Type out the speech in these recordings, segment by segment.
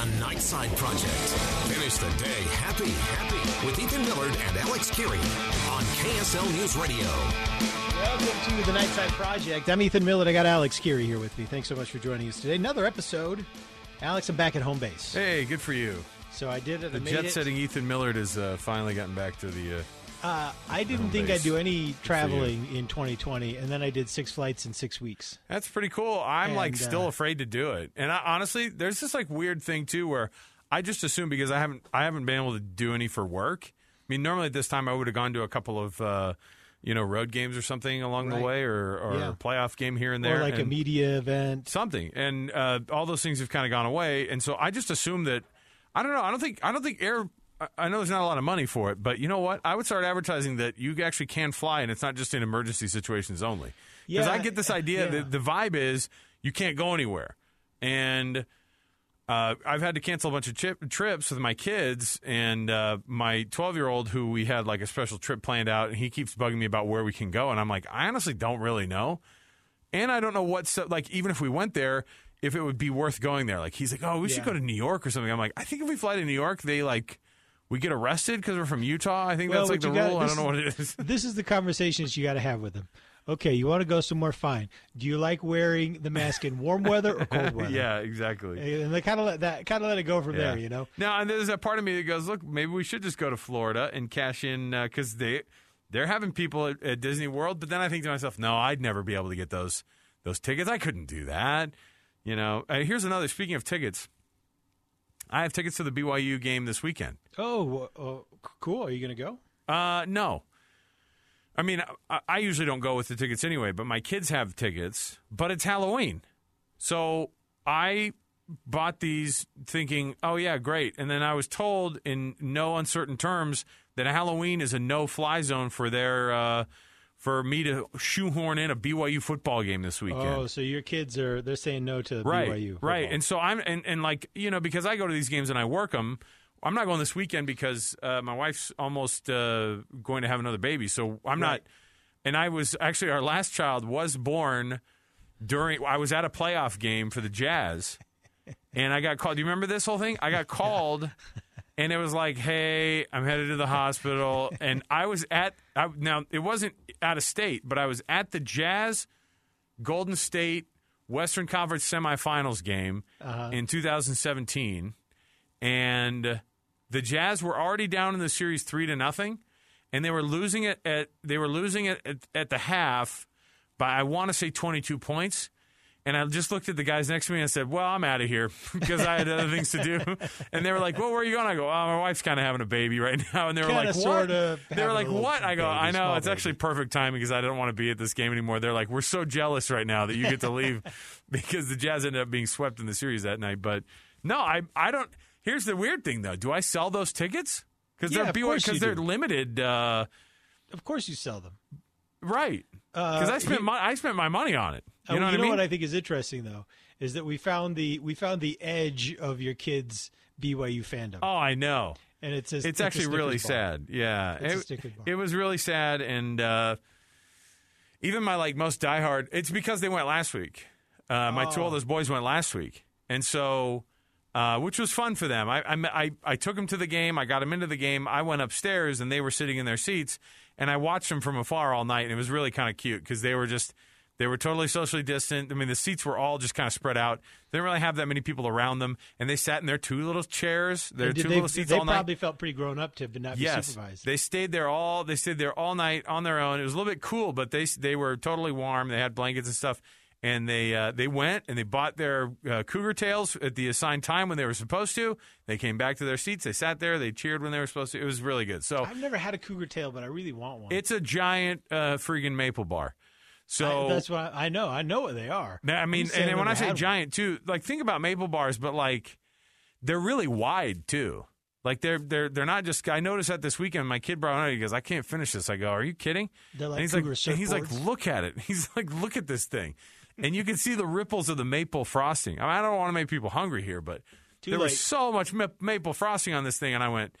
The Nightside Project. Finish the day happy, happy with Ethan Millard and Alex Kirry on KSL News Radio. Welcome to the Nightside Project. I'm Ethan Millard. I got Alex Kirry here with me. Thanks so much for joining us today. Another episode. Alex, I'm back at home base. Hey, good for you. So I did it. The jet setting Ethan Millard has uh, finally gotten back to the. Uh, Uh, I didn't think base. I'd do any traveling in 2020, and then I did six flights in six weeks. that's pretty cool. I'm like still uh, afraid to do it, and I, honestly, there's this like weird thing too where I just assume because I haven't I haven't been able to do any for work. I mean, normally at this time I would have gone to a couple of. Uh, you know, road games or something along Right. the way, or, or Yeah. a playoff game here and there, or like a media event. something, and uh, all those things have kind of gone away. And so I just assume that I don't know. I don't think I don't think air. I- know there's not a lot of money for it, but you know what? I would start advertising that you actually can fly, and it's not just in emergency situations only. Because Yeah, I get this idea yeah. that the vibe is you can't go anywhere, and uh, I've had to cancel a bunch of chip, trips with my kids and uh, my 12 year old, who we had like a special trip planned out, and he keeps bugging me about where we can go, and I'm like, I honestly don't really know, and I don't know what's. Like even if we went there, if it would be worth going there. Like he's like, oh, we should go to New York or something. I'm like, I think if we fly to New York, they like we get arrested because we're from Utah. I think Well, that's like the rule. I don't know what it is. This is the conversations you got to have with them. Okay, you want to go somewhere? Fine. Do you like wearing the mask in warm weather or cold weather? yeah, exactly. and they kind of let that kind of let it go from there. You know. Now, and there's a part of me that goes, look, maybe we should just go to Florida and cash in because they they're having people at, at Disney World. But then I think to myself, no, I'd never be able to get those those tickets. I couldn't do that. You know. Uh, here's another. Speaking of tickets, I have tickets to the BYU game this weekend. Oh, uh, cool. Are you going to go? Uh, no. I mean, I, I usually don't go with the tickets anyway, but my kids have tickets. But it's Halloween, so I bought these thinking, "Oh yeah, great." And then I was told in no uncertain terms that Halloween is a no-fly zone for their uh, for me to shoehorn in a BYU football game this weekend. Oh, so your kids are they're saying no to right, BYU. right. football. And so I'm and, and like you know because I go to these games and I work them. I'm not going this weekend because uh, my wife's almost uh, going to have another baby, so I'm not. And I was actually our last child was born during. I was at a playoff game for the Jazz, and I got called. Do you remember this whole thing? I got called, and it was like, "Hey, I'm headed to the hospital," and I was at. I, now it wasn't out of state, but I was at the Jazz Golden State Western Conference semifinals game uh-huh. in 2017, and the Jazz were already down in the series three to nothing, and they were losing it at they were losing it at, at the half by I want to say 22 points. And I just looked at the guys next to me and I said, "Well, I'm out of here because I had other things to do." And they were like, "Well, where are you going?" I go, "Oh, my wife's kind of having a baby right now." And they were Kinda, like, "What?" They were like, "What?" I go, baby, "I know. It's baby." actually perfect timing because I don't want to be at this game anymore." They're like, "We're so jealous right now that you get to leave because the Jazz ended up being swept in the series that night." But no, I I don't. Here's the weird thing though: Do I sell those tickets? Because Yeah, they're BYU because they're do. limited, uh, of course you sell them. right? Because I spent he- my I spent my money on it. You know what I mean? what I think is interesting though is that we found the we found the edge of your kids' BYU fandom, oh, I know. and it's a, It's, a actually really bar. sad. Yeah, It's it, it was really sad, and uh, even my like most diehard. It's because they went last week. Uh, my two Oh. oldest boys went last week, and so uh, which was fun for them. I, I I I took them to the game. I got them into the game. I went upstairs, and they were sitting in their seats, and I watched them from afar all night, and it was really kind of cute because they were just. They were totally socially distant. I mean, the seats were all just kind of spread out. They didn't really have that many people around them, and they sat in their two little chairs, their two they, little seats all night. They probably felt pretty grown up to not be Yes, supervised. they stayed there all. They stayed there all night on their own. It was a little bit cool, but they they were totally warm. They had blankets and stuff, and they uh, they went and they bought their uh, cougar tails at the assigned time when they were supposed to. They came back to their seats. They sat there. They cheered when they were supposed to. It was really good. So I've never had a cougar tail, but I really want one. it's a giant uh, freaking maple bar. So I, that's why I know. I know what they are. I mean, I'm and when I say had one. giant too, like think about maple bars, but like they're really wide too. Like they're they're they're not just. I noticed that this weekend. My kid brought it. He goes, "I can't finish this." I go, "Are you kidding?" They're like and he's cougar like, and he's like, "Look at it." He's like, "Look at this thing," and you can see the ripples of the maple frosting. I, mean, I don't want to make people hungry here, but Too there was so much ma- maple frosting on this thing, and I went,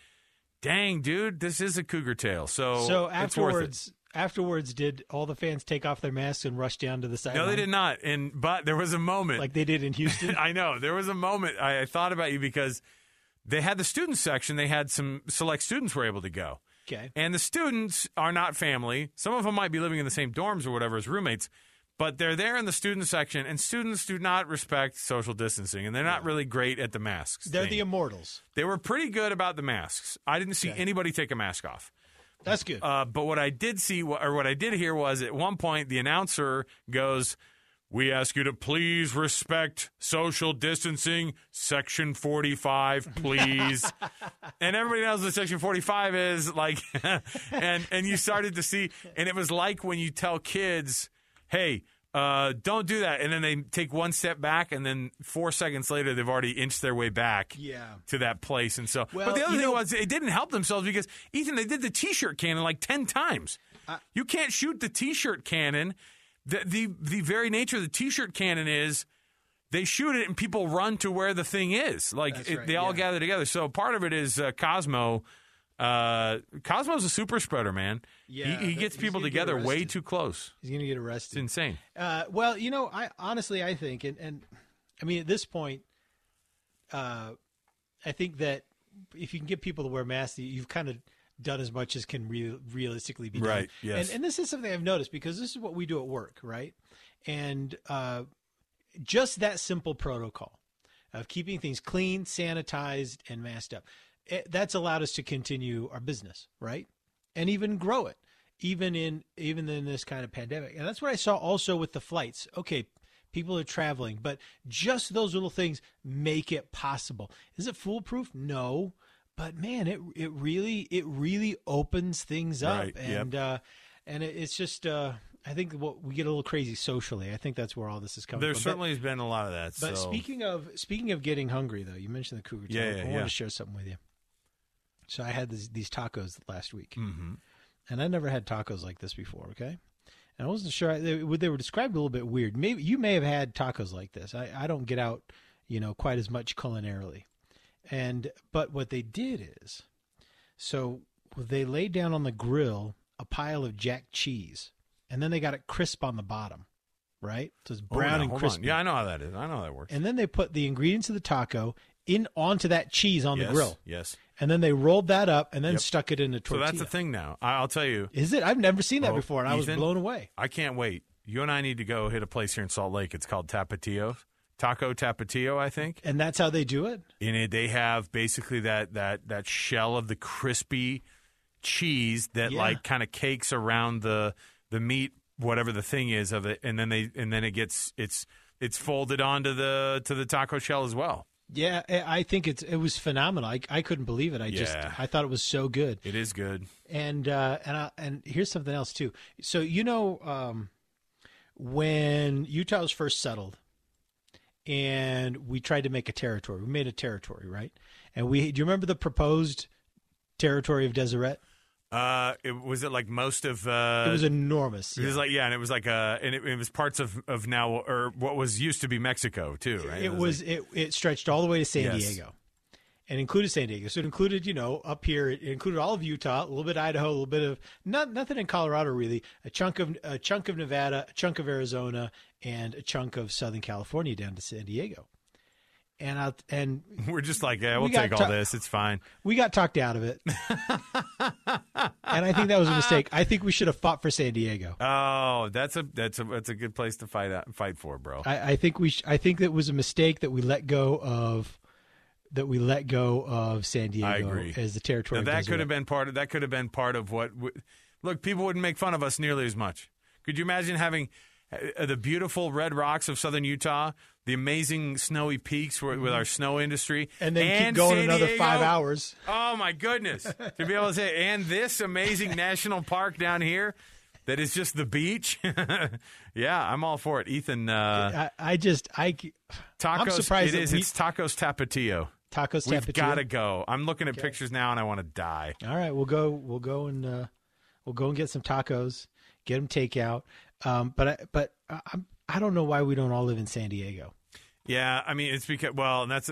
"Dang, dude, this is a cougar tail." So So it's worth it. afterwards, afterwards, did all the fans take off their masks and rush down to the sideline? No, they did not. And but there was a moment Like they did in Houston. I know. There was a moment I, I thought about you because they had the student section. They had some select students were able to go. okay. And the students are not family. Some of them might be living in the same dorms or whatever as roommates, but they're there in the student section, and students do not respect social distancing, and they're not really great at the masks. They're thing. the immortals. they were pretty good about the masks. I didn't see Okay. anybody take a mask off. That's good. Uh, but what I did see, or what I did hear, was at one point the announcer goes, "We ask you to please respect social distancing, Section 45, please." and everybody knows what Section 45 is, like, and and you started to see, and it was like when you tell kids, "Hey." Uh, don't do that, and then they take one step back, and then four seconds later, they've already inched their way back Yeah. to that place. And so, Well, but the other thing know- was, it didn't help themselves because Ethan, they did the T-shirt cannon like ten times. you can't shoot the T-shirt cannon. The, the the very nature of the T-shirt cannon is they shoot it and people run to where the thing is. Like it, right, they all yeah. gather together. So part of it is uh, Cosmo. Uh, Cosmo's a super spreader, man. Yeah, he, he gets people gonna get together way too close. He's going to get arrested. It's insane. Uh, well, you know, I honestly, I think, and, and I mean, at this point, uh, I think that if you can get people to wear masks, you've kind of done as much as can re- realistically be done. Right, yes. And, and this is something I've noticed because this is what we do at work, right? And uh, just that simple protocol of keeping things clean, sanitized, and masked up. It, that's allowed us to continue our business, right? And even grow it, even in even in this kind of pandemic. And that's what I saw also with the flights. Okay, people are traveling, but just those little things make it possible. Is it foolproof? No. But man, it it really it really opens things up, Right, yep. and uh, and it, it's just uh, I think what we get a little crazy socially. I think that's where all this is coming There from. But- certainly has been a lot of that. but so. speaking of speaking of getting hungry, though, you mentioned the cougar. Yeah, yeah, I yeah. want to share something with you. So I had these, these tacos last week, Mhm. and I never had tacos like this before. Okay, and I wasn't sure they, they were described a little bit weird. Maybe you may have had tacos like this. I, I don't get out, you know, quite as much culinarily, and but what they did is, so they laid down on the grill a pile of jack cheese, and then they got it crisp on the bottom, right? So it's Oh, brown and hold on. Yeah, I know how that is. I know how that works. And then they put the ingredients of the taco in onto that cheese on yes, the grill. Yes. And then they rolled that up and then Yep. stuck it in a tortilla. So that's the thing now. I- I'll tell you, Is it? I've never seen that Oh, before, and I was blown away. I can't wait. You and I need to go hit a place here in Salt Lake. It's called Tapatio. Taco Tapatio, I think. And that's how they do it. In it, they have basically that that that shell of the crispy cheese that Yeah. like kind of cakes around the the meat, whatever the thing is of it, and then they and then it gets it's it's folded onto the to the taco shell as well. Yeah, I think it's it was phenomenal. I, I couldn't believe it. I just Yeah. I thought it was so good. It is good. And uh, and I, and here's something else too. So you know, um, when Utah was first settled, and we tried to make a territory, we made a territory, right? And we do you remember the proposed territory of Deseret? Uh, it, was it like most of uh, it was enormous. It was like yeah, and it was like uh, and it, it was parts of of now or what was used to be Mexico too, right? It was it, it stretched all the way to San Yes. Diego, and included San Diego. So it included you know up here it included all of Utah, a little bit of Idaho, a little bit of not nothing in Colorado really, a chunk of a chunk of Nevada, a chunk of Arizona, and a chunk of Southern California down to San Diego. And I and We're just like yeah, we'll got take all this. It's fine. we got talked out of it, and I think that was a mistake. I think we should have fought for San Diego. Oh, that's a that's a that's a good place to fight out, fight for, bro. I, I think we sh- I think that was a mistake that we let go of that we let go of San Diego as the territory. Now, that could have been part of that could have been part of what. w- Look, people wouldn't make fun of us nearly as much. Could you imagine having the beautiful red rocks of southern Utah, the amazing snowy peaks with, with our snow industry, Mm-hmm. and then keep going San another Diego? five hours. Oh my goodness! to be able to say, and this amazing national park down here that is just the beach. yeah, I'm all for it. Ethan, uh, I, I just I tacos. I'm surprised it is. we- It's tacos tapatio. tacos We've tapatio. got to go. I'm looking at pictures now, and I want to die. All right, we'll go. We'll go and uh, we'll go and get some tacos. Get them takeout. Um, but I, but I, I'm don't know why we don't all live in San Diego. Yeah, I mean it's because well, and that's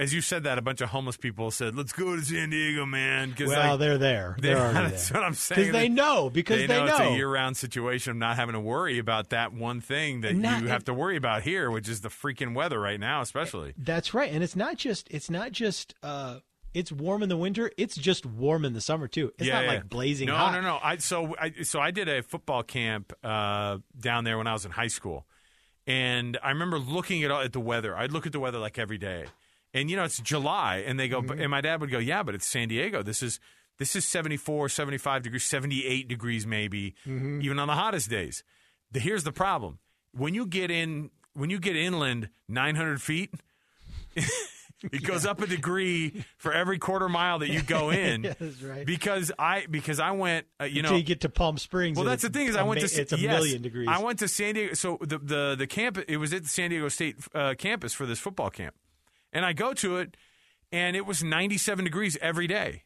as you said that, a bunch of homeless people said, "Let's go to San Diego, man." Well, like, they're there. they- They're already that's there. what I'm saying. Because they know. Because they they, know, know. it's a year-round situation of not having to worry about that one thing that Not- you have to worry about here, which is the freaking weather right now, especially. That's right, and it's not just it's not just uh, it's warm in the winter. It's just warm in the summer too. It's yeah, not yeah. like blazing no, hot. No, no, no. I so I so I did a football camp uh, down there when I was in high school, and I remember looking at at the weather. I'd look at the weather like every day, and you know it's July, and they go, Mm-hmm. and my dad would go, yeah, but it's San Diego. This is this is 74, 75 degrees, 78 degrees maybe, Mm-hmm. even on the hottest days. The, here's the problem: when you get in, when you get inland, 900 feet. It goes up a degree for every quarter mile that you go in. Yeah, that's right. Because I because I went, uh, you Until know. you get to Palm Springs. well, that's the thing is I went to it's a yes, million degrees. I went to San Diego. So the the the camp it was at the San Diego State uh, campus for this football camp, and I go to it, and it was 97 degrees every day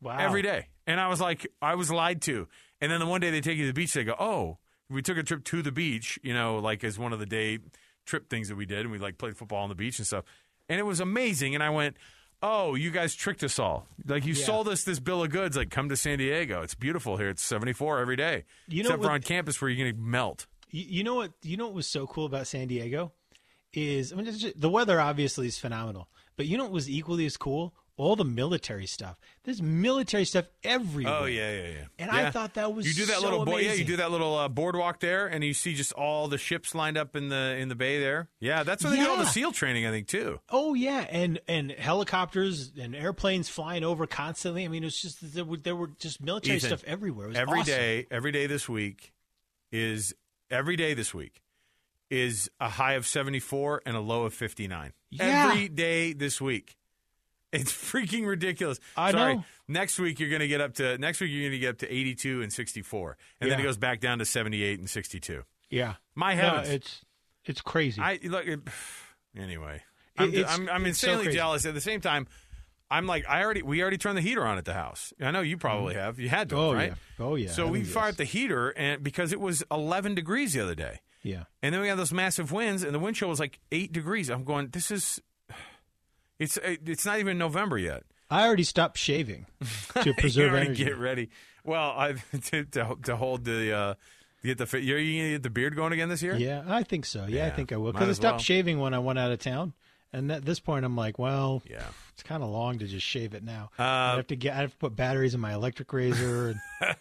wow. every day. And I was like, I was lied to. And then the one day they take you to the beach, they go, oh, we took a trip to the beach, you know, like as one of the day trip things that we did, and we like played football on the beach and stuff. And it was amazing. And I went, oh, you guys tricked us all. Like you Yeah. sold us this bill of goods. Like come to San Diego. It's beautiful here. It's 74 every day. You know Except for on campus where you're going to melt. You, you know what? You know what was so cool about San Diego is I mean just, the weather obviously is phenomenal, but you know what was equally as cool? All the military stuff. There's military stuff everywhere. Oh yeah, yeah, yeah. And I thought that was you do that so little boy. Yeah, you do that little uh, boardwalk there, and you see just all the ships lined up in the in the bay there. Yeah, that's where they do all the SEAL training, I think, too. Oh yeah, and and helicopters and airplanes flying over constantly. I mean, it's just there were, there were just military Ethan, stuff everywhere. It was Every awesome. day, every day this week is every day this week is a high of 74 and a low of 59. Yeah. Every day this week. It's freaking ridiculous. I Sorry. know. Next week you're going to get up to next week you're going to get up to 82 and 64. And then it goes back down to 78 and 62. Yeah, My no, heavens. it's it's crazy. I look it, anyway. I'm, it's- I'm, I'm it's so insanely crazy. jealous. At the same time, I'm like I already we already turned the heater on at the house. I know you mm-hmm. probably have. You had to, oh right? yeah, oh yeah. So I we fired yes. the heater and because it was 11 degrees the other day. Yeah, And then we had those massive winds and the wind chill was like 8 degrees. I'm going this is it's it's not even November yet. I already stopped shaving to preserve energy. get ready. Well, I to, to, to hold the uh get the you're you to get the beard going again this year? Yeah, I think so. Yeah, I think I will because I stopped well. shaving when I went out of town, and at this point, I'm like, well, Yeah. it's kind of long to just shave it now. Uh, I have to get, I have to put batteries in my electric razor. And,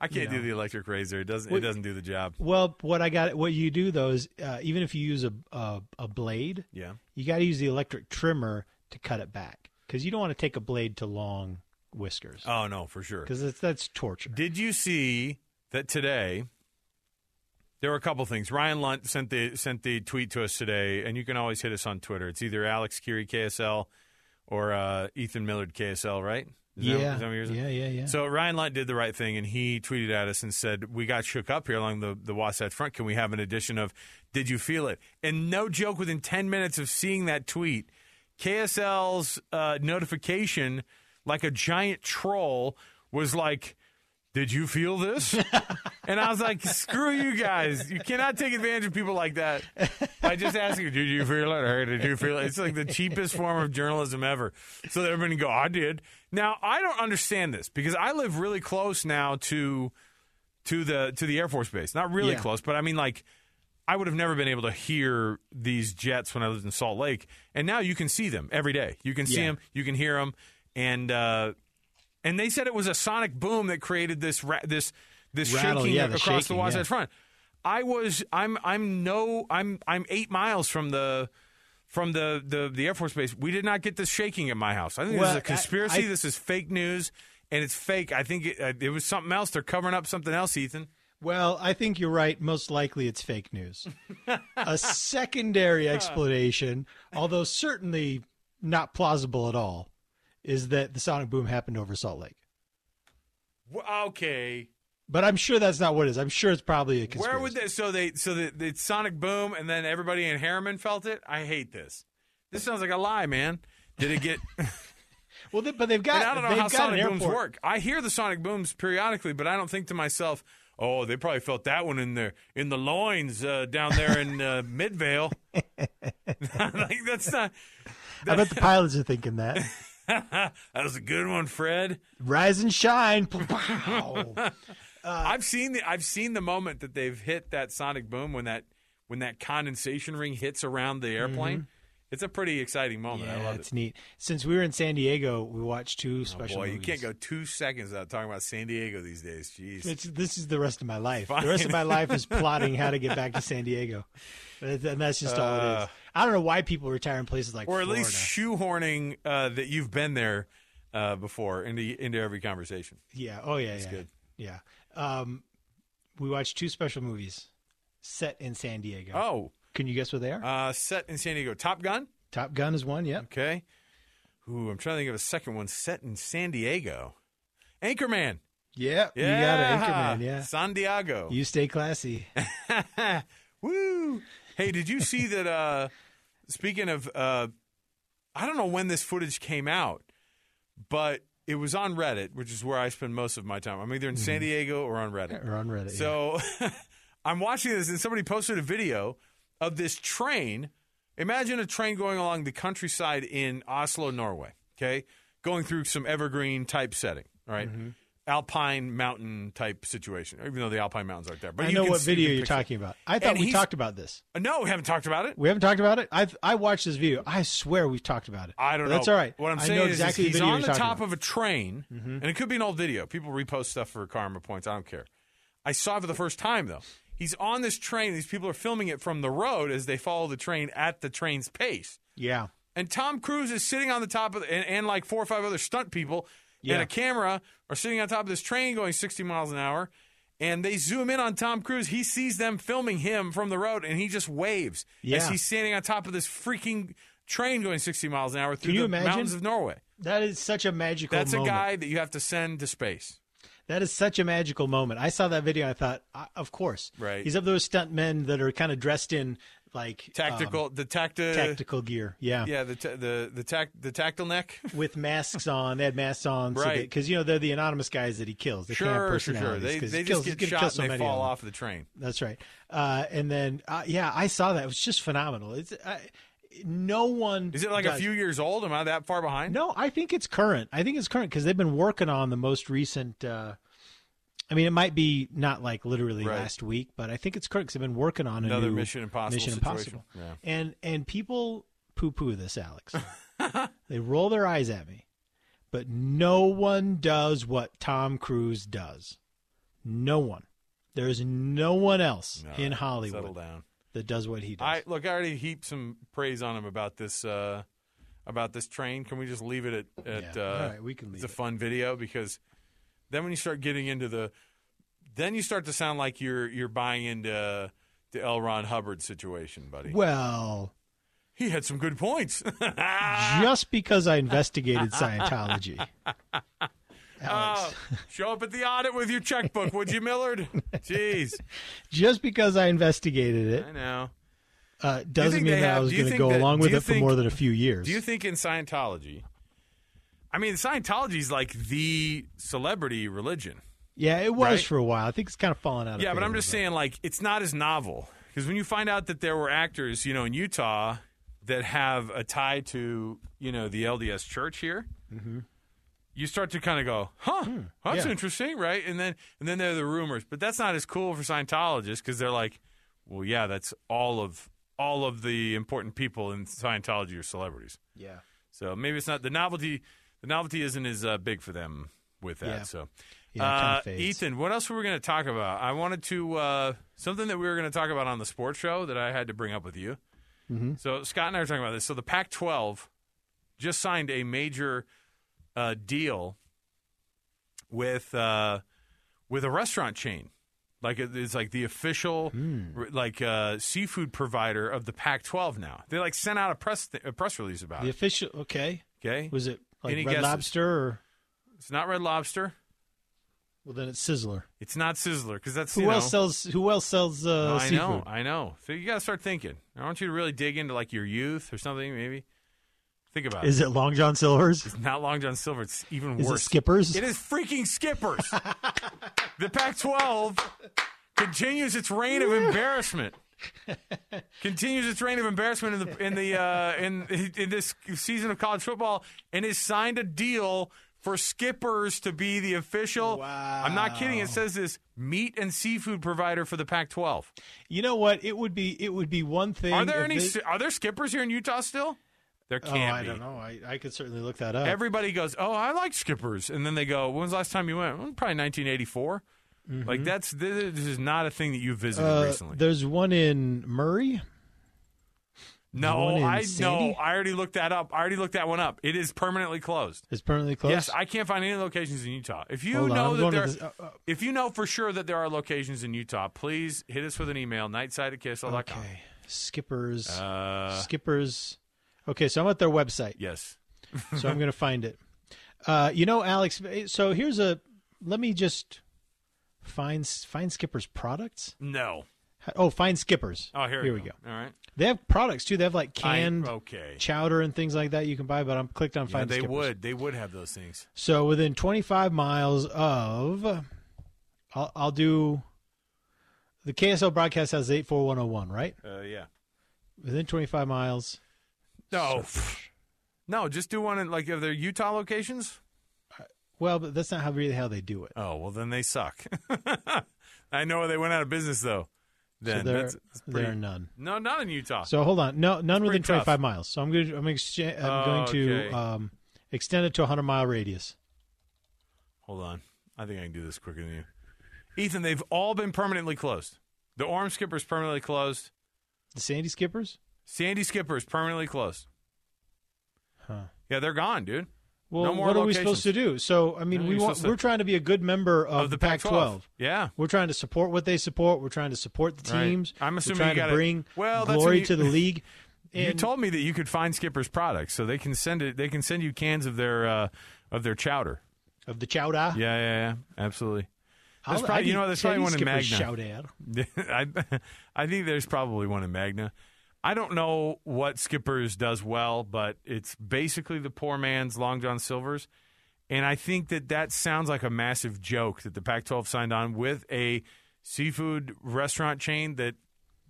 I can't You do the electric razor. It doesn't it doesn't do the job. well, what I got, what you do though is, uh, even if you use a a, a blade, Yeah. you got to use the electric trimmer to cut it back because you don't want to take a blade to long whiskers Oh no, for sure. because that's torture. Did you see that today? There were a couple things. Ryan Lunt sent the sent the tweet to us today, and you can always hit us on Twitter. It's either Alex Kirry KSL or uh, Ethan Millard KSL, right? Is yeah, is that what yours is? yeah, yeah, yeah. So Ryan Lunt did the right thing, and he tweeted at us and said, "We got shook up here along the the Wasatch Front. Can we have an edition of Did you feel it?" And no joke, within ten minutes of seeing that tweet, KSL's uh, notification, like a giant troll, was like. Did you feel this? and I was like, screw you guys. You cannot take advantage of people like that by just asking, did you feel it? Or did you feel it? It's like the cheapest form of journalism ever. So that everybody go, I did. Now, I don't understand this because I live really close now to to the to the Air Force Base. Not really Yeah. close, but I mean like I would have never been able to hear these jets when I lived in Salt Lake, and now you can see them every day. You can see Yeah. them, you can hear them, and uh, and they said it was a sonic boom that created this ra- this this Rattle, shaking yeah, the across the shaking, Wasatch yeah. Front. I was I'm I'm no I'm I'm eight miles from the from the, the, the Air Force Base. We did not get this shaking at my house. I think Well, this is a conspiracy. I- I- this is fake news, and it's fake. I think it, uh, it was something else. They're covering up something else, Ethan. Well, I think you're right. Most likely it's fake news. a secondary explanation, although certainly not plausible at all, is that the sonic boom happened over Salt Lake. Okay. But I'm sure that's not what it is. I'm sure it's probably a conspiracy. Where would they? So they so the, the sonic boom, and then everybody in Herriman felt it. I hate this. This sounds like a lie, man. Did it get? Well, they, but they've got. and I don't know how sonic booms work. I hear the sonic booms periodically, but I don't think to myself, "Oh, they probably felt that one in their in the loins uh, down there in uh, Midvale." like that's not. I bet the pilots are thinking that. that was a good one, Fred. Rise and shine. Pow. I've seen the I've seen the moment that they've hit that sonic boom when that when that condensation ring hits around the airplane. It's a pretty exciting moment. I Yeah, love it's it. neat. Since we were in San Diego, we watched two Oh, special boy, you can't go two seconds without talking about San Diego these days. Jeez. It's, this is the rest of my life. Fine. The rest of my life is plotting how to get back to San Diego, and that's just all it Uh, is. I don't know why people retire in places like or at Florida. least shoehorning uh, that you've been there uh, before into into every conversation. yeah. Oh yeah. yeah. good. Yeah. Um, we watched two special movies set in San Diego. Oh, Can you guess what they are? uh, set in San Diego. Top Gun. Top Gun is one. yeah. Okay. Ooh, I'm trying to think of a second one set in San Diego. Anchorman. Yeah. Yeah. You got it, Anchorman. Yeah. San Diego. You stay classy. Woo! Hey, did you see that? Uh, speaking of, uh, I don't know when this footage came out, but it was on Reddit, which is where I spend most of my time. I'm either in San Diego or on Reddit. Or on Reddit. yeah. So I'm watching this, and somebody posted a video of this train. Imagine a train going along the countryside in Oslo, Norway. Okay, going through some evergreen type setting. Right? Mm-hmm. Alpine mountain type situation, even though the Alpine mountains aren't there. But I you know what video you're talking about. I thought And we talked about this. Uh, No, we haven't talked about it. We haven't talked about it. I've I watched this video. I swear we've talked about it. I don't But know. That's all right. What I'm I saying know is, is exactly he's the on the top about. Mm-hmm. of a train, and it could be an old video. People repost stuff for karma points. I don't care. I saw it for the first time though. He's on this train. These people are filming it from the road as they follow the train at the train's pace. Yeah. And Tom Cruise is sitting on the top of the, and, and like four or five other stunt people Yeah. and a camera are sitting on top of this train going 60 miles an hour. And they zoom in on Tom Cruise. He sees them filming him from the road, and he just waves as he's standing on top of this freaking train going 60 miles an hour through the imagine? mountains of Norway. That is such a magical That's moment. a guy that you have to send to space. That is such a magical moment. I saw that video I thought, of course. Right. He's of those stunt men that are kind of dressed in like Tactical, um, the tacti- tactical gear. Yeah. yeah, the ta- the the tac- the tactile neck. With masks on. They had masks on. Right. Because, you know, they're the anonymous guys that he kills. They can't sure, sure, sure. personalities. They just kills- get shot kill and they fall of off the train. That's right. Uh, and then, uh, yeah, I saw that. It was just phenomenal. It's I, no one. Is it like a few years old? Am I that far behind? No, I think it's current. I think it's current because they've been working on the most recent. Uh, I mean, it might be not like literally Right. last week, but I think it's current because they've been working on a Another new Mission Impossible Mission situation. Impossible. Yeah. And and people poo poo this, Alex. they roll their eyes at me, but no one does what Tom Cruise does. No one. There is no one else No, in Settle Hollywood down. That does what he does. I look. I already heaped some praise on him about this uh, about this train. Can we just leave it at? at Yeah. uh, All right, we can It's a it. fun video because then when you start getting into the, then you start to sound like you're you're buying into the L. Ron Hubbard situation, buddy. well, He had some good points. just because I investigated Scientology. Oh, Alex, show up at the audit with your checkbook, would you, Millard? Jeez, just because I investigated it I know. uh, doesn't mean that I was going to go that- along with it for more than a few years. Do you think in Scientology? I mean, Scientology is like the celebrity religion. yeah, it was Right? for a while. I think it's kind of fallen out. of Yeah, but I'm just saying, like, it's not as novel because when you find out that there were actors, you know, in Utah that have a tie to, you know, the LDS Church here, you start to kind of go, "Huh, that's Mm-hmm. yeah. interesting, right?" And then, and then there are the rumors, but that's not as cool for Scientologists because they're like, "Well, yeah, that's all of all of the important people in Scientology are celebrities." Yeah. So maybe it's not the novelty. The novelty isn't as uh, big for them with that. Yeah. So, Yeah, uh. Ethan, what else were we going to talk about? I wanted to uh, something that we were going to talk about on the sports show that I had to bring up with you. Mm-hmm. So Scott and I were talking about this. So the Pac-12 just signed a major uh, deal with uh, with a restaurant chain. Like it- it's like the official r- like uh, seafood provider of the Pac-12 now. They like sent out a press th- a press release about The it. official. Okay. Okay, Was it like Any Red guesses? Lobster or? it's not Red Lobster. Well, then it's Sizzler. It's not Sizzler because that's Who you else know, sells? Who else sells uh, I seafood? know, I know. So you got to start thinking. I want you to really dig into like your youth or something. Maybe think about Is it Long John Silver's? It's Not Long John Silver. It's even Is worse. it Skippers? It is freaking Skippers. the Pac-12 continues its reign of embarrassment. continues its reign of embarrassment in the in the uh, in in this season of college football, and has signed a deal for Skippers to be the official. Wow. I'm not kidding. It says this meat and seafood provider for the Pac-12. You know what? It would be it would be one thing. Are there any? they- Are there Skippers here in Utah still? There Oh, can't I be. don't know. I, I could certainly look that up. Everybody goes, "Oh, I like Skippers," and then they go, "When was the last time you went?" Well, probably 1984. Like that's this this is not a thing that you visited Mm-hmm. Uh, recently. there's one in Murray. no, I no, I already looked that up. I already looked that one up. It is permanently closed. It's permanently closed. Yes, I can't find any locations in Utah. If you Hold know that there, this- uh, uh, if you know for sure that there are locations in Utah, please hit us with an email, nightside at. Okay. Skippers. Uh, Skippers. Okay, so I'm at their website. yes. so I'm going to find it. Uh, you know, Alex. So here's a. Let me just find find Skipper's products. No. Oh, find Skippers. Oh, here, here we we go. All right. They have products too. They have like I- canned okay. chowder and things like that you can buy. But I'm clicked on Yeah, find they Skippers. would. They would have those things. So within 25 miles of, I'll, I'll do. The KSL broadcast has 84101, right? Uh, yeah. Within 25 miles. No. No, just do one in like of their Utah locations. Well, but that's not how really how they do it. Oh well, then they suck. I know they went out of business though. Then so there, that's, that's there are none. no, not in Utah. So hold on, no, none within 25 miles. So I'm going to I'm, I'm Oh, going to okay. um, extend it to a 100 mile radius. Hold on, I think I can do this quicker than you, Ethan. They've all been permanently closed. The Orem Skipper's permanently closed. The Sandy Skippers. Sandy Skipper's permanently closed. Huh. Yeah, they're gone, dude. Well, No more what are we supposed to do? So I mean, No, we want, we're trying to be a good member of, Of the Pac-12. Yeah. We're trying to support what they support. We're trying to support the Right. teams. I'm We're assuming trying you to gotta- bring Well, glory you- to the league. you told me that you could find Skipper's products, so they can send it. They can send you cans of their uh, of their chowder. of the chowder. Yeah, yeah, yeah. Absolutely. There's probably, you know, there's probably one in Magna. Chowder. I, I think there's probably one in Magna. I don't know what Skippers does well, but it's basically the poor man's Long John Silver's. And I think that that sounds like a massive joke that the Pac 12 signed on with a seafood restaurant chain that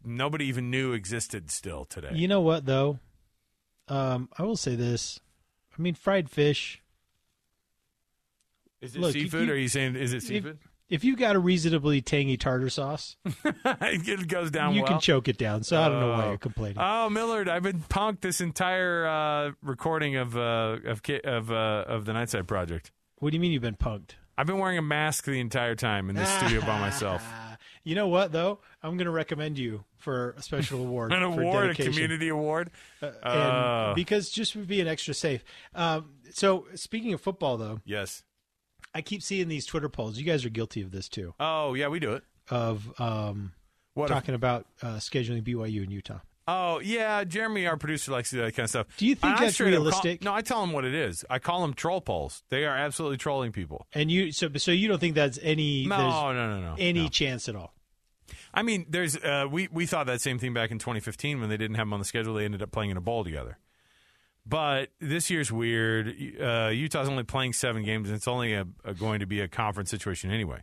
nobody even knew existed still today. You know what though? Um, I will say this. I mean, fried fish. Is it Look, seafood? you- or are you saying is it seafood? If you got a reasonably tangy tartar sauce, it goes down you well. can choke it down. So I don't know why Oh. you're complaining. Oh, Millard, I've been punked this entire uh, recording of uh, of of uh, of the Nightside Project. what do you mean you've been punked? I've been wearing a mask the entire time in the studio by myself. You know what though? I'm going to recommend you for a special award. An award, a community award. and Oh. because just to be an extra safe. Um, so speaking of football, though, Yes. I keep seeing these Twitter polls. You guys are guilty of this too. Oh, yeah, we do it. Of um, What? if- talking about uh, scheduling BYU in Utah. oh, yeah. Jeremy, our producer, likes to do that kind of stuff. Do you think I that's up call- realistic? no, I tell them what it is. I call them troll polls. They are absolutely trolling people. And you, so so you don't think that's any No, no, no, no. any no. chance at all? I mean, there's uh, we we thought that same thing back in 2015 when they didn't have them on the schedule. They ended up playing in a bowl together. But this year's weird. Uh, Utah's only playing seven games, and it's only a, a, going to be a conference situation anyway.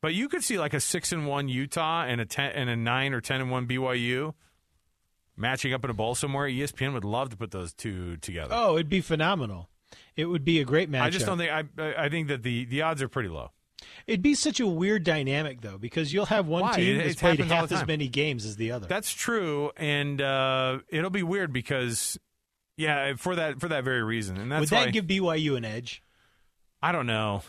But you could see like a six and one Utah and a ten and a nine or ten and one BYU matching up in a bowl somewhere. ESPN would love to put those two together. Oh, it'd be phenomenal. It would be a great matchup. I just don't think I I think that the the odds are pretty low. It'd be such a weird dynamic though, because you'll have one Why? team It- that's it played half as many games as the other. That's true, and uh, it'll be weird because, yeah, for that for that very reason, and that's Would that why give BYU an edge? I don't know.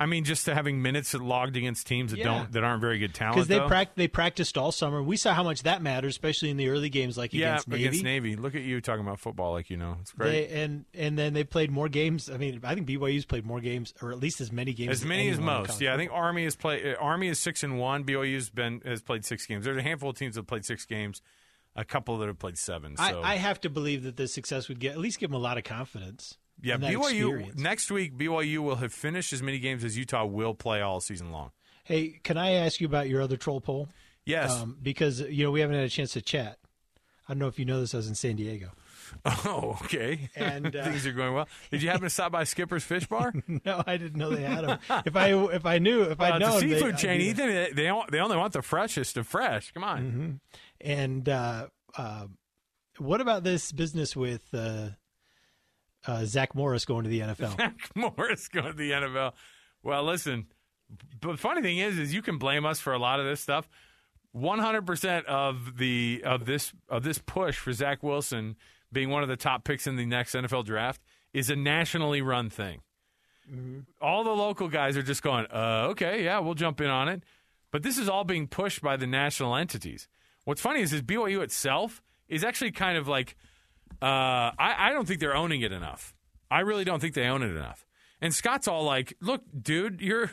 I mean, just to having minutes logged against teams that Yeah. don't that aren't very good talent. Because they prac- they practiced all summer. We saw how much that matters, especially in the early games, like yeah against Navy. against Navy. Look at you talking about football like you know. It's great. They, and and then they played more games. I mean, I think BYU's played more games, or at least as many games. as many as most. Yeah, I think. Army has played. Army is six and one. BYU's been has played six games. There's a handful of teams that have played six games. A couple that have played seven. So I, I have to believe that this success would get at least give them a lot of confidence. yeah, BYU experience. next week. BYU will have finished as many games as Utah will play all season long. Hey, can I ask you about your other troll poll? Yes. Um, because you know we haven't had a chance to chat. I don't know if you know this. I was in San Diego. Oh, okay. And, uh, things are going well. Did you happen to stop by Skipper's Fish Bar? no, I didn't know they had them. If I if I knew, if Uh, I'd known, they- seafood I'd chain, Ethan. They, they they only want the freshest of fresh. Come on. Mm-hmm. And uh, uh, what about this business with uh, uh, Zach Morris going to the NFL? Zach Morris going to the NFL. Well, listen. But the funny thing is, is you can blame us for a lot of this stuff. One hundred percent of the of this of this push for Zach Wilson being one of the top picks in the next NFL draft is a nationally run thing. All the local guys are just going, uh, okay, yeah, we'll jump in on it. But this is all being pushed by the national entities. What's funny is, is BYU itself is actually kind of like, uh, I, I don't think they're owning it enough. I really don't think they own it enough. And Scott's all like, look, dude, you're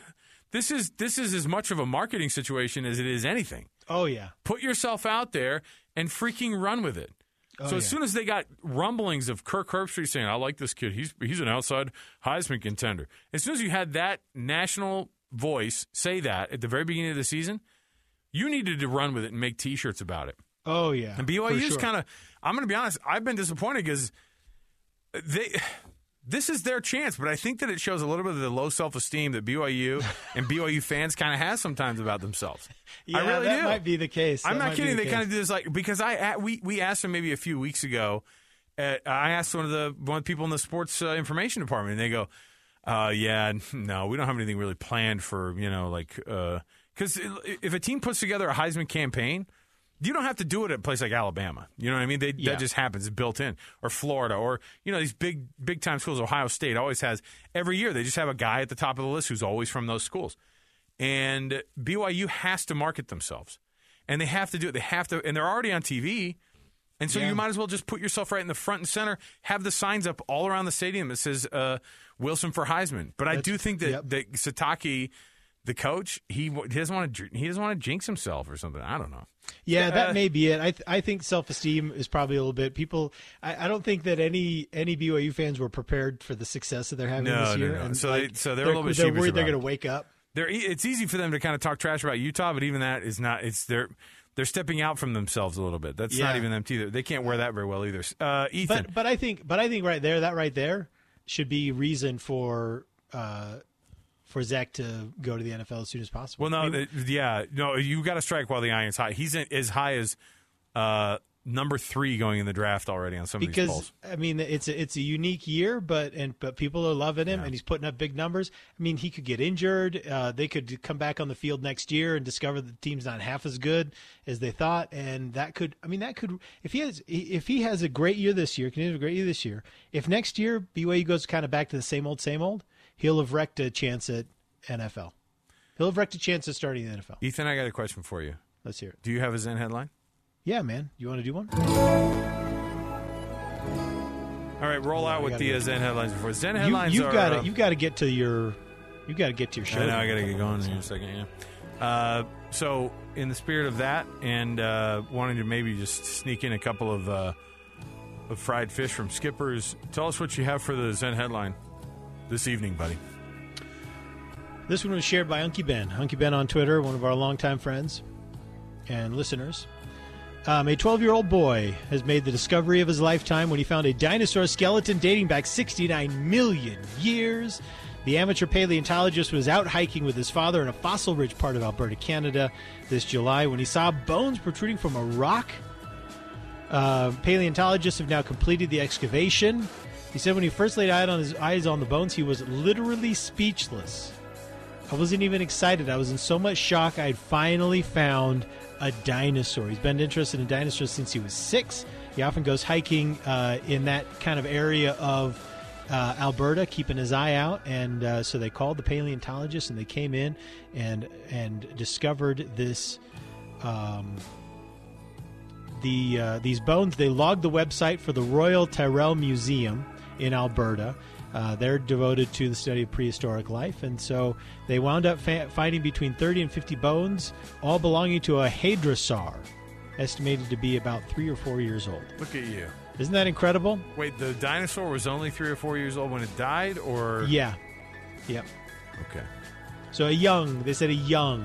this is this is as much of a marketing situation as it is anything. Oh yeah, Put yourself out there and freaking run with it. so as yeah. soon as they got rumblings of Kirk Herbstreit saying, "I like this kid. He's he's an outside Heisman contender." As soon as you had that national voice say that at the very beginning of the season, you needed to run with it and make T-shirts about it. oh yeah. And BYU's sure. kind of, I'm going to be honest, I've been disappointed because they, this is their chance, but I think that it shows a little bit of the low self esteem that BYU and BYU fans kind of have sometimes about themselves. yeah, I really that do. might be the case. I'm That not kidding. the They kind of do this like because I we we asked them maybe a few weeks ago. Uh, I asked one of the one of the people in the sports uh, information department, and they go, uh, "Yeah, no, we don't have anything really planned for you know like because if a team puts together a Heisman campaign." You don't have to do it at a place like Alabama. You know what I mean? They, Yeah. That just happens. It's built in. Or Florida, or you know these big big time schools. Ohio State always has every year. They just have a guy at the top of the list who's always from those schools. And BYU has to market themselves. And they have to do it. They have to, and they're already on TV. And so Yeah. you might as well just put yourself right in the front and center. Have the signs up all around the stadium that says uh, Wilson for Heisman. But I do think that, yep. that Sitake, the coach, he, he doesn't want to he doesn't want to jinx himself or something. I don't know. Yeah, that Uh, may be it. I th- I think self esteem is probably a little bit. People, I, I don't think that any any BYU fans were prepared for the success that they're having No, this year. no. And So like, they- so they're a little bit they're worried they're going to wake up. They're, it's easy for them to kind of talk trash about Utah, but even that is not. It's they're they're stepping out from themselves a little bit. That's not even them either. They can't wear that very well either. Uh, Ethan, But but I think but I think right there that right there should be reason for uh, for Zach to go to the NFL as soon as possible. Well, no, I mean, yeah, no, you got to strike while the iron's hot. He's in, as high as uh, number three going in the draft already on some of these because polls. I mean it's a, it's a unique year, but and but people are loving him, and he's putting up big numbers. I mean, he could get injured. Uh, they could come back on the field next year and discover the team's not half as good as they thought, and that could. I mean, that could if he has if he has a great year this year, can he have a great year this year? If next year BYU goes kind of back to the same old same old, he'll have wrecked a chance at NFL. He'll have wrecked a chance at starting the NFL. Ethan, I got a question for you. Let's hear it. Do you have a Zen headline? Yeah, man. You want to do one? All right, roll out with the uh, Zen headlines before. Zen You, headlines you've got uh, to you've got to get to your you've got to get to your show. I know, I got to get going in a second, yeah. Uh, so, in the spirit of that, and uh, wanting to maybe just sneak in a couple of, uh, of fried fish from Skipper's, tell us what you have for the Zen headline this evening, buddy. This one was shared by Unky Ben. Unky Ben on Twitter, one of our longtime friends and listeners. Um, a 12 year old boy has made the discovery of his lifetime when he found a dinosaur skeleton dating back 69 million years. The amateur paleontologist was out hiking with his father in a fossil rich part of Alberta, Canada this July when he saw bones protruding from a rock. Uh, paleontologists have now completed the excavation. He said when he first laid eye on his eyes on the bones, he was literally speechless. I wasn't even excited. I was in so much shock. I had finally found a dinosaur. He's been interested in dinosaurs since he was six. He often goes hiking uh, in that kind of area of uh, Alberta, keeping his eye out. And uh, so they called the paleontologists, and they came in and and discovered this. Um, the uh, these bones. They logged the website for the Royal Tyrrell Museum in Alberta. Uh, they're devoted to the study of prehistoric life, and so they wound up fa- finding between 30 and 50 bones, all belonging to a hadrosaur, estimated to be about three or four years old. Look at you. Isn't that incredible? Wait, the dinosaur was only three or four years old when it died, or Yeah. Yep. okay, So a young, they said a young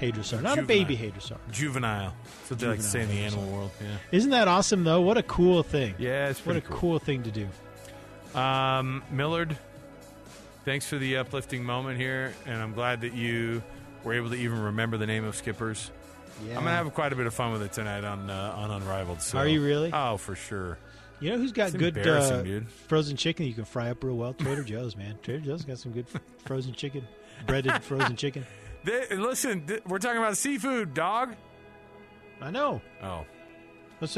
hadrosaur, not a baby hadrosaur. Juvenile. What they like to say in the animal world. Yeah. Isn't that awesome though? What a cool thing. Yeah, it's What a cool. thing to do. Um, Millard, thanks for the uplifting moment here, and I'm glad that you were able to even remember the name of Skippers. Yeah. I'm gonna have quite a bit of fun with it tonight on uh, on Unrivaled. So. Are you really? Oh, for sure. You know who's got It's good uh, dude. frozen chicken that you can fry up real well? Trader Joe's, man. Trader Joe's got some good frozen chicken, breaded frozen chicken. They, listen, th- we're talking about seafood, dog. I know. Oh,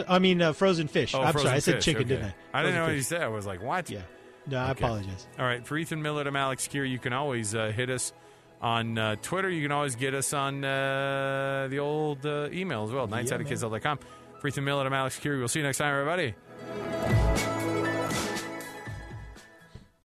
I mean, uh, frozen fish. oh, I'm frozen sorry, I said fish, chicken, okay. didn't I? I didn't Frozen know what you said. I was like, what? Yeah. No, I Okay. apologize. All right, for Ethan Millard, I'm Alex Kirry. You can always uh, hit us on uh, Twitter. You can always get us on uh, the old uh, email as well, Yeah, ninetsideofkidsl.com. For Ethan Millard, I'm Alex Kirry. We'll see you next time, everybody.